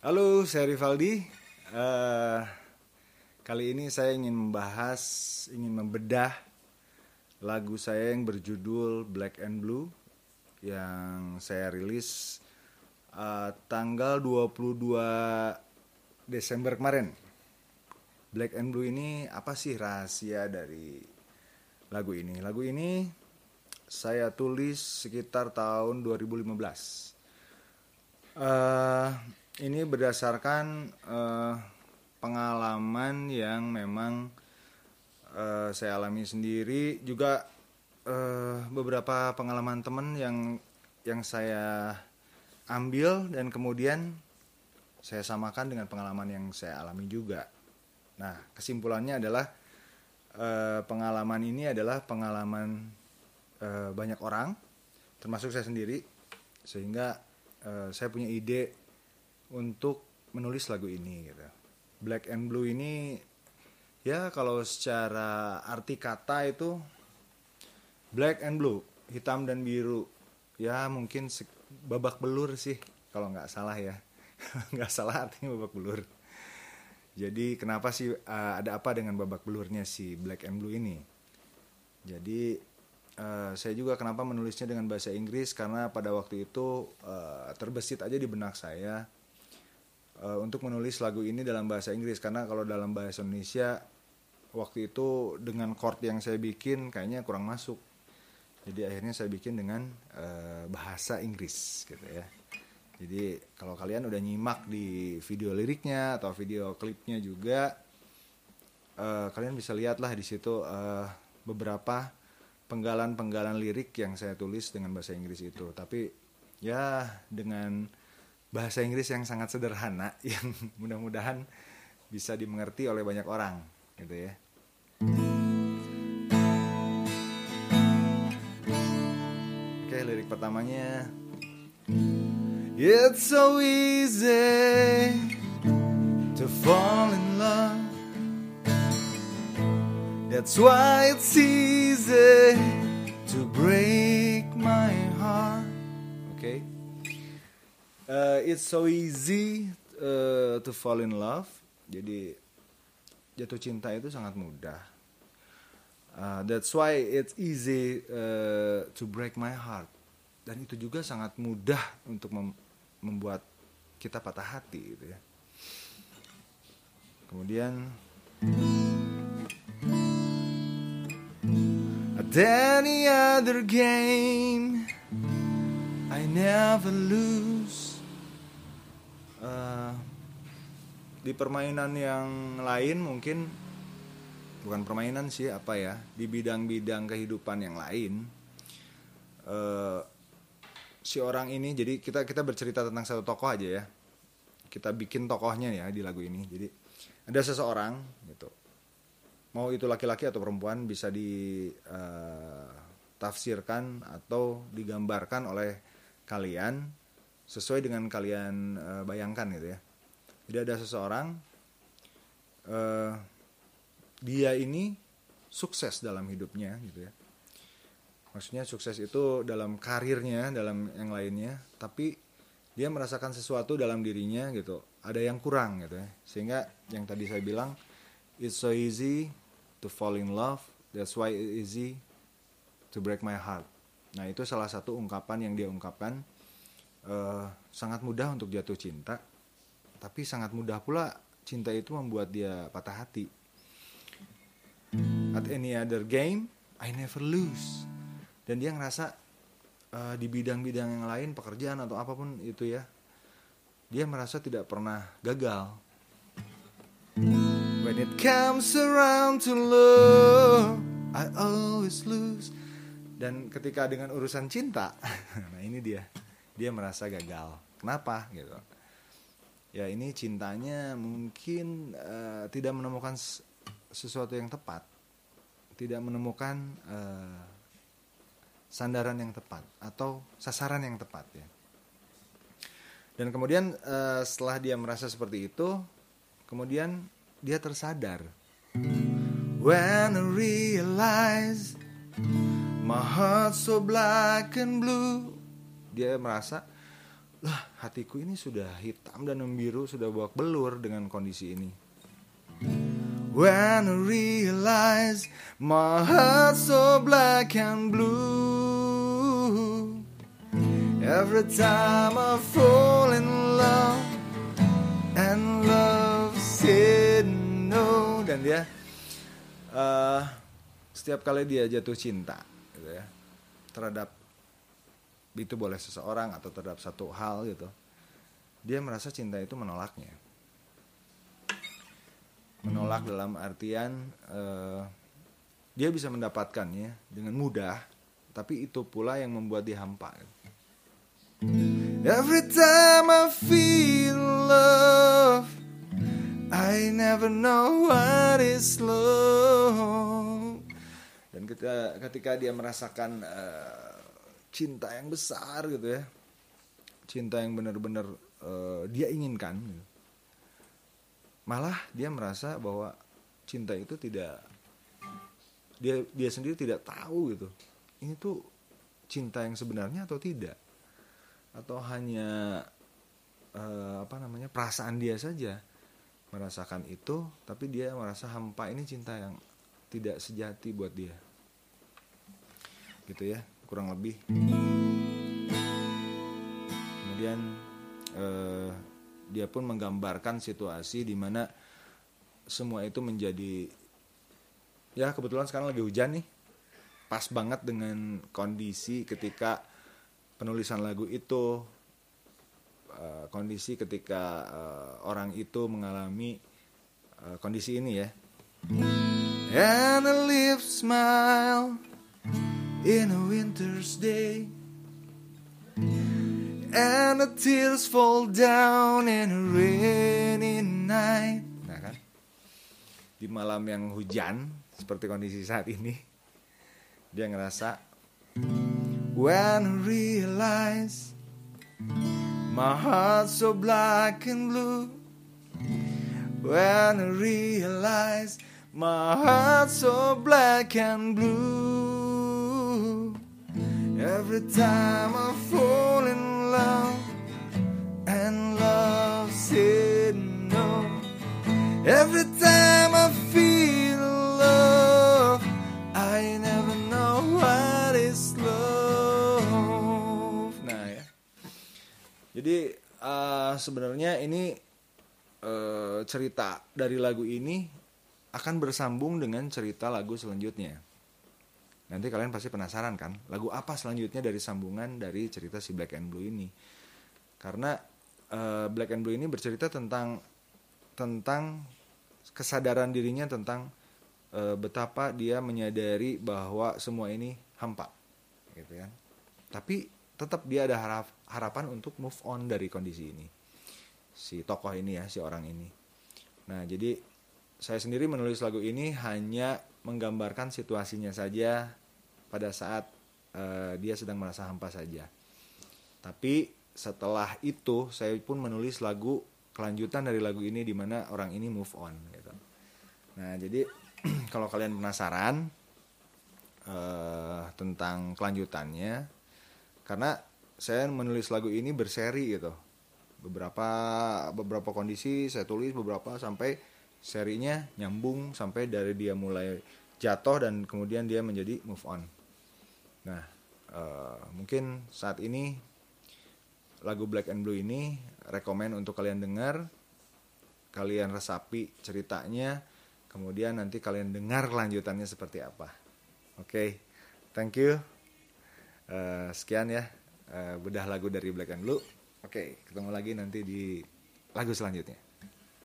Halo, saya Rivaldi. Eh, kali ini saya ingin membahas, ingin membedah lagu saya yang berjudul Black and Blue yang saya rilis eh, tanggal 22 Desember kemarin. Black and Blue ini apa sih rahasia dari lagu ini? Lagu ini saya tulis sekitar tahun 2015. Eh, ini berdasarkan eh, pengalaman yang memang eh, saya alami sendiri, juga eh, beberapa pengalaman teman yang yang saya ambil dan kemudian saya samakan dengan pengalaman yang saya alami juga. Nah, kesimpulannya adalah eh, pengalaman ini adalah pengalaman eh, banyak orang, termasuk saya sendiri, sehingga eh, saya punya ide untuk menulis lagu ini. Gitu. Black and Blue ini, ya kalau secara arti kata itu black and blue, hitam dan biru, ya mungkin babak belur sih kalau nggak salah ya, nggak salah artinya babak belur. Jadi kenapa sih uh, ada apa dengan babak belurnya si Black and Blue ini? Jadi uh, saya juga kenapa menulisnya dengan bahasa Inggris karena pada waktu itu uh, terbesit aja di benak saya uh, untuk menulis lagu ini dalam bahasa Inggris karena kalau dalam bahasa Indonesia waktu itu dengan chord yang saya bikin kayaknya kurang masuk. Jadi akhirnya saya bikin dengan uh, bahasa Inggris gitu ya. Jadi kalau kalian udah nyimak di video liriknya atau video klipnya juga, eh, kalian bisa lihatlah di situ eh, beberapa penggalan-penggalan lirik yang saya tulis dengan bahasa Inggris itu. Tapi ya dengan bahasa Inggris yang sangat sederhana, yang mudah-mudahan bisa dimengerti oleh banyak orang, gitu ya. Oke, lirik pertamanya. It's so easy to fall in love. That's why it's easy to break my heart. Okay. Uh, it's so easy uh, to fall in love. Jadi jatuh cinta itu sangat mudah. Uh, that's why it's easy uh, to break my heart. Dan itu juga sangat mudah untuk mem- membuat kita patah hati gitu ya. Kemudian At any other game I never lose Eh, Di permainan yang lain mungkin Bukan permainan sih apa ya Di bidang-bidang kehidupan yang lain eh, Si orang ini jadi kita kita bercerita tentang satu tokoh aja ya. Kita bikin tokohnya ya di lagu ini. Jadi ada seseorang gitu. Mau itu laki-laki atau perempuan bisa ditafsirkan atau digambarkan oleh kalian sesuai dengan kalian eh, bayangkan gitu ya. Jadi ada seseorang eh, dia ini sukses dalam hidupnya gitu ya. Maksudnya sukses itu dalam karirnya, dalam yang lainnya, tapi dia merasakan sesuatu dalam dirinya gitu. Ada yang kurang gitu ya. Sehingga yang tadi saya bilang it's so easy to fall in love, that's why it's easy to break my heart. Nah, itu salah satu ungkapan yang dia ungkapkan eh, sangat mudah untuk jatuh cinta, tapi sangat mudah pula cinta itu membuat dia patah hati. At any other game, I never lose. Dan dia ngerasa eh, di bidang-bidang yang lain, pekerjaan atau apa pun itu ya, dia merasa tidak pernah gagal. When it comes around to love, I always lose. Dan ketika dengan urusan cinta, nah ini dia, dia merasa gagal. Kenapa gitu? Ya ini cintanya mungkin eh, tidak menemukan sesuatu yang tepat, tidak menemukan eh, sandaran yang tepat atau sasaran yang tepat ya. Dan kemudian eh, setelah dia merasa seperti itu, kemudian dia tersadar. When I realize my heart so black and blue, dia merasa, lah hatiku ini sudah hitam dan membiru, sudah babak belur dengan kondisi ini. When I realize my heart so black and blue Every time I fall in love And love said no Dan dia uh, Setiap kali dia jatuh cinta gitu ya Terhadap Itu boleh seseorang atau terhadap satu hal gitu Dia merasa cinta itu menolaknya. Menolak dalam artian uh, dia bisa mendapatkannya dengan mudah tapi itu pula yang membuat dia hampa. Every time I feel love I never know what is love. Dan ketika ketika dia merasakan uh, cinta yang besar gitu ya. Cinta yang benar-benar uh, dia inginkan gitu. Malah dia merasa bahwa cinta itu tidak dia dia sendiri tidak tahu gitu ini tuh cinta yang sebenarnya atau tidak. Atau hanya uh, apa namanya perasaan dia saja merasakan itu tapi dia merasa hampa ini cinta yang tidak sejati buat dia. Gitu ya kurang lebih. Kemudian uh, dia pun menggambarkan situasi di mana semua itu menjadi ya kebetulan sekarang lagi hujan nih. Pas banget dengan kondisi ketika penulisan lagu itu uh, kondisi ketika uh, orang itu mengalami uh, kondisi ini ya. And a smile in a winter's day And the tears fall down in a rainy night. Nah kan, di malam yang hujan seperti kondisi saat ini, dia ngerasa When I realize my heart so black and blue. When I realize my heart so black and blue. Every time I fall in love and love said no. Every time I feel love, I never know what is love. Nah ya. Jadi uh, sebenarnya ini uh, cerita dari lagu ini akan bersambung dengan cerita lagu selanjutnya. Nanti kalian pasti penasaran kan, lagu apa selanjutnya dari sambungan dari cerita si Black and Blue ini? Karena uh, Black and Blue ini bercerita tentang tentang kesadaran dirinya tentang uh, betapa dia menyadari bahwa semua ini hampa, gitu kan. Tapi tetap dia ada harap, harapan untuk move on dari kondisi ini. Si tokoh ini ya, si orang ini. Nah, jadi saya sendiri menulis lagu ini hanya menggambarkan situasinya saja pada saat uh, dia sedang merasa hampa saja. Tapi setelah itu saya pun menulis lagu kelanjutan dari lagu ini di mana orang ini move on gitu. Nah, jadi kalau kalian penasaran uh, tentang kelanjutannya karena saya menulis lagu ini berseri gitu. Beberapa beberapa kondisi saya tulis beberapa sampai serinya nyambung sampai dari dia mulai jatuh dan kemudian dia menjadi move on. Nah, uh, mungkin saat ini lagu Black and Blue ini rekomend untuk kalian dengar, kalian resapi ceritanya, kemudian nanti kalian dengar kelanjutannya seperti apa. Oke, okay, thank you. Uh, sekian ya uh, bedah lagu dari Black and Blue. Oke, okay, ketemu lagi nanti di lagu selanjutnya.